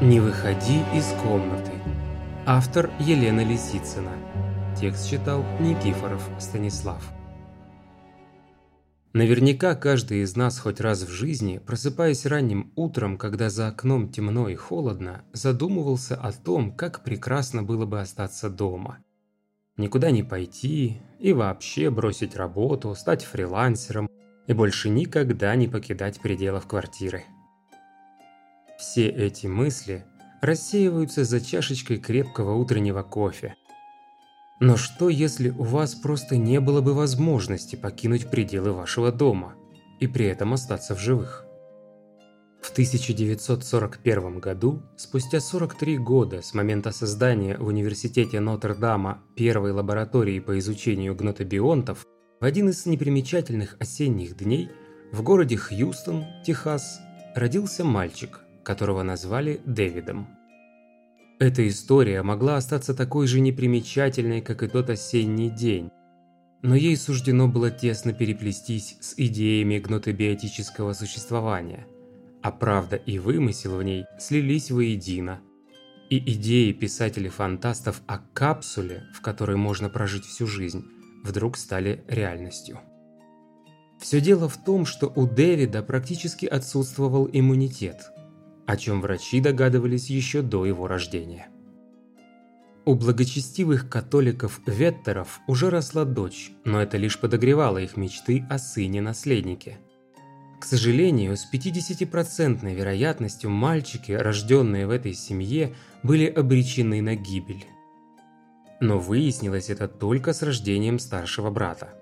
Не выходи из комнаты. Автор Елена Лисицына. Текст читал Никифоров Станислав. Наверняка каждый из нас хоть раз в жизни, просыпаясь ранним утром, когда за окном темно и холодно, задумывался о том, как прекрасно было бы остаться дома. Никуда не пойти и вообще бросить работу, стать фрилансером и больше никогда не покидать пределов квартиры. Все эти мысли рассеиваются за чашечкой крепкого утреннего кофе. Но что, если у вас просто не было бы возможности покинуть пределы вашего дома и при этом остаться в живых? В 1941 году, спустя 43 года с момента создания в Университете Нотр-Дама первой лаборатории по изучению гнотобионтов, в один из непримечательных осенних дней в городе Хьюстон, Техас, родился мальчик – которого назвали Дэвидом. Эта история могла остаться такой же непримечательной, как и тот осенний день, но ей суждено было тесно переплестись с идеями гнотобиотического существования, а правда и вымысел в ней слились воедино. И идеи писателей-фантастов о капсуле, в которой можно прожить всю жизнь, вдруг стали реальностью. Все дело в том, что у Дэвида практически отсутствовал иммунитет – о чем врачи догадывались еще до его рождения. У благочестивых католиков-веттеров уже росла дочь, но это лишь подогревало их мечты о сыне-наследнике. К сожалению, с 50% вероятностью мальчики, рожденные в этой семье, были обречены на гибель. Но выяснилось это только с рождением старшего брата.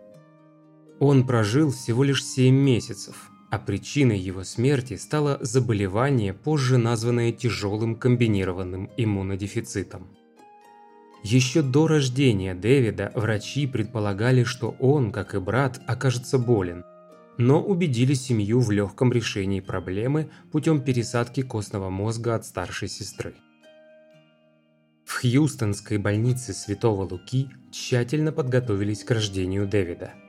Он прожил всего лишь 7 месяцев, а причиной его смерти стало заболевание, позже названное тяжелым комбинированным иммунодефицитом. Еще до рождения Дэвида врачи предполагали, что он, как и брат, окажется болен, но убедили семью в легком решении проблемы путем пересадки костного мозга от старшей сестры. В Хьюстонской больнице Святого Луки тщательно подготовились к рождению Дэвида –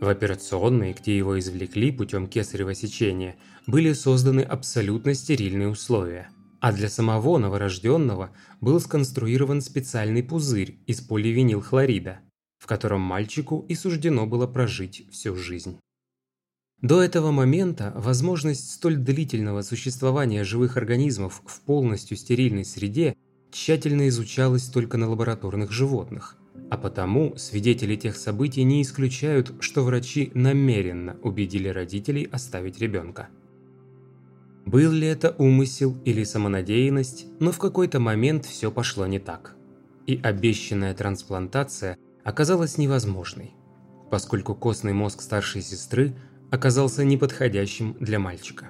в операционной, где его извлекли путем кесарево сечения, были созданы абсолютно стерильные условия. А для самого новорожденного был сконструирован специальный пузырь из поливинилхлорида, в котором мальчику и суждено было прожить всю жизнь. До этого момента возможность столь длительного существования живых организмов в полностью стерильной среде тщательно изучалась только на лабораторных животных – а потому свидетели тех событий не исключают, что врачи намеренно убедили родителей оставить ребенка. Был ли это умысел или самонадеянность, но в какой-то момент все пошло не так. И обещанная трансплантация оказалась невозможной, поскольку костный мозг старшей сестры оказался неподходящим для мальчика.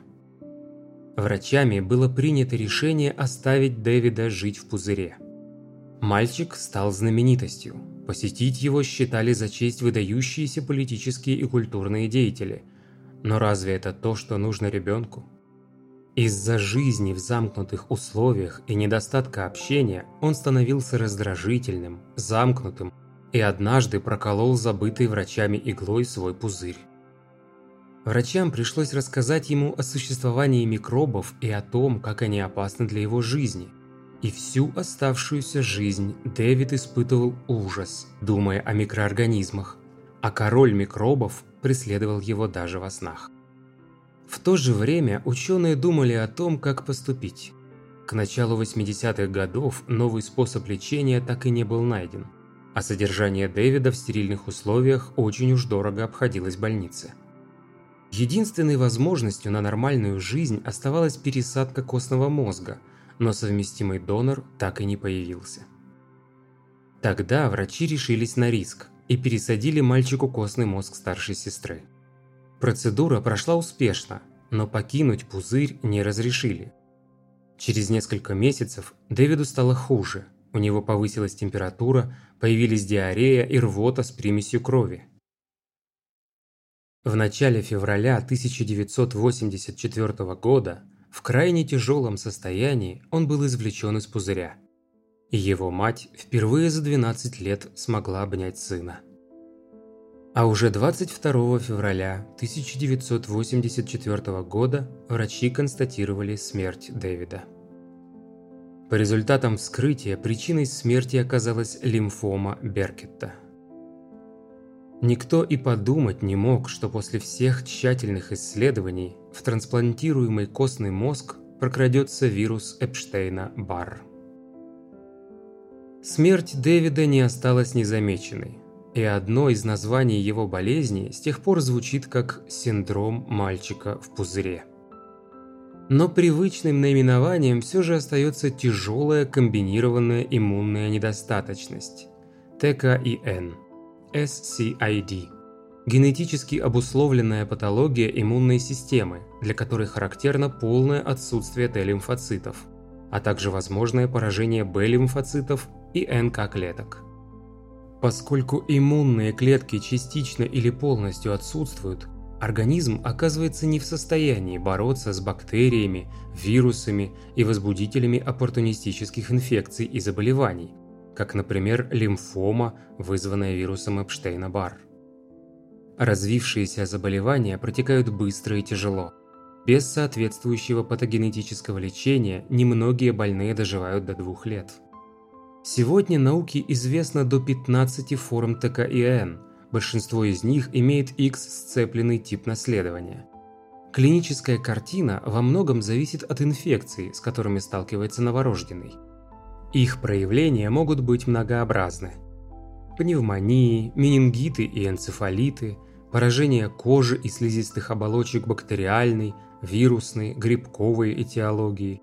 Врачами было принято решение оставить Дэвида жить в пузыре – Мальчик стал знаменитостью. Посетить его считали за честь выдающиеся политические и культурные деятели. Но разве это то, что нужно ребенку? Из-за жизни в замкнутых условиях и недостатка общения он становился раздражительным, замкнутым и однажды проколол забытый врачами иглой свой пузырь. Врачам пришлось рассказать ему о существовании микробов и о том, как они опасны для его жизни – и всю оставшуюся жизнь Дэвид испытывал ужас, думая о микроорганизмах, а король микробов преследовал его даже во снах. В то же время ученые думали о том, как поступить. К началу 80-х годов новый способ лечения так и не был найден, а содержание Дэвида в стерильных условиях очень уж дорого обходилось больнице. Единственной возможностью на нормальную жизнь оставалась пересадка костного мозга – но совместимый донор так и не появился. Тогда врачи решились на риск и пересадили мальчику костный мозг старшей сестры. Процедура прошла успешно, но покинуть пузырь не разрешили. Через несколько месяцев Дэвиду стало хуже, у него повысилась температура, появились диарея и рвота с примесью крови. В начале февраля 1984 года в крайне тяжелом состоянии он был извлечен из пузыря. И его мать впервые за 12 лет смогла обнять сына. А уже 22 февраля 1984 года врачи констатировали смерть Дэвида. По результатам вскрытия причиной смерти оказалась лимфома Беркетта. Никто и подумать не мог, что после всех тщательных исследований в трансплантируемый костный мозг прокрадется вирус Эпштейна-Барр. Смерть Дэвида не осталась незамеченной, и одно из названий его болезни с тех пор звучит как «синдром мальчика в пузыре». Но привычным наименованием все же остается тяжелая комбинированная иммунная недостаточность – ТКИН – SCID – генетически обусловленная патология иммунной системы, для которой характерно полное отсутствие Т-лимфоцитов, а также возможное поражение Б-лимфоцитов и НК-клеток. Поскольку иммунные клетки частично или полностью отсутствуют, организм оказывается не в состоянии бороться с бактериями, вирусами и возбудителями оппортунистических инфекций и заболеваний – как, например, лимфома, вызванная вирусом Эпштейна-Барр. Развившиеся заболевания протекают быстро и тяжело. Без соответствующего патогенетического лечения немногие больные доживают до двух лет. Сегодня науке известно до 15 форм ТКИН, большинство из них имеет X-сцепленный тип наследования. Клиническая картина во многом зависит от инфекций, с которыми сталкивается новорожденный – их проявления могут быть многообразны. Пневмонии, менингиты и энцефалиты, поражение кожи и слизистых оболочек бактериальной, вирусной, грибковой этиологии,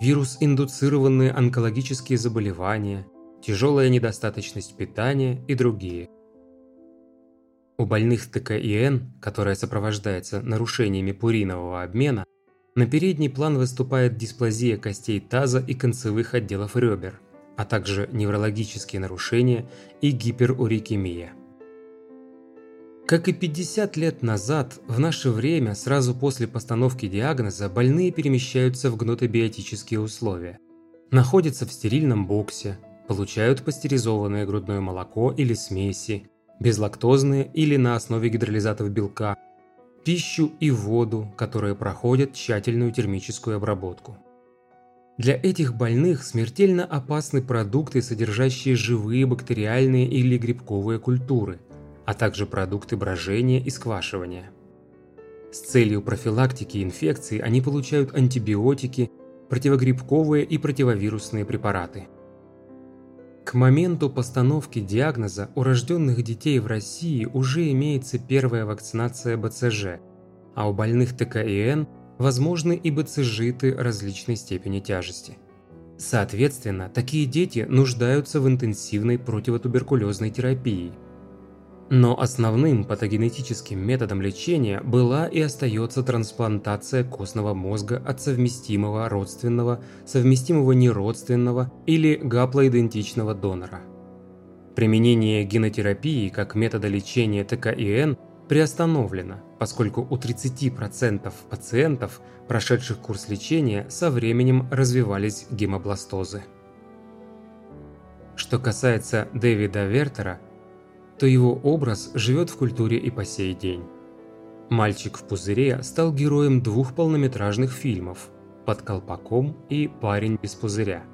вирус-индуцированные онкологические заболевания, тяжелая недостаточность питания и другие. У больных ТКИН, которая сопровождается нарушениями пуринового обмена, на передний план выступает дисплазия костей таза и концевых отделов ребер, а также неврологические нарушения и гиперурикемия. Как и 50 лет назад, в наше время, сразу после постановки диагноза, больные перемещаются в гнотобиотические условия. Находятся в стерильном боксе, получают пастеризованное грудное молоко или смеси, безлактозные или на основе гидролизатов белка, пищу и воду, которые проходят тщательную термическую обработку. Для этих больных смертельно опасны продукты, содержащие живые бактериальные или грибковые культуры, а также продукты брожения и сквашивания. С целью профилактики инфекций они получают антибиотики, противогрибковые и противовирусные препараты. К моменту постановки диагноза у рожденных детей в России уже имеется первая вакцинация БЦЖ, а у больных ТКИН возможны и БЦЖиты различной степени тяжести. Соответственно, такие дети нуждаются в интенсивной противотуберкулезной терапии – но основным патогенетическим методом лечения была и остается трансплантация костного мозга от совместимого родственного, совместимого неродственного или гаплоидентичного донора. Применение генотерапии как метода лечения ТКИН приостановлено, поскольку у 30% пациентов, прошедших курс лечения, со временем развивались гемобластозы. Что касается Дэвида Вертера – то его образ живет в культуре и по сей день. «Мальчик в пузыре» стал героем двух полнометражных фильмов «Под колпаком» и «Парень без пузыря».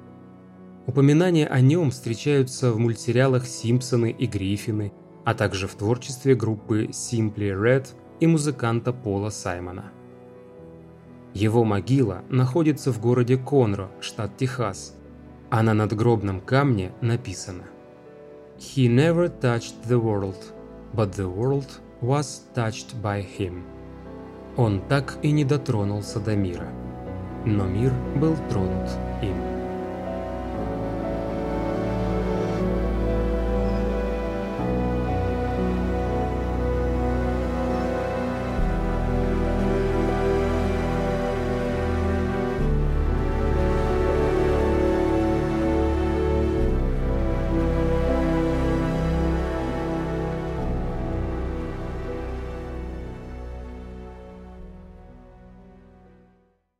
Упоминания о нем встречаются в мультсериалах «Симпсоны» и «Гриффины», а также в творчестве группы Simply Red и музыканта Пола Саймона. Его могила находится в городе Конро, штат Техас, а на надгробном камне написано – He never touched the world, but the world was touched by him. Он так и не дотронулся до мира, но мир был тронут им.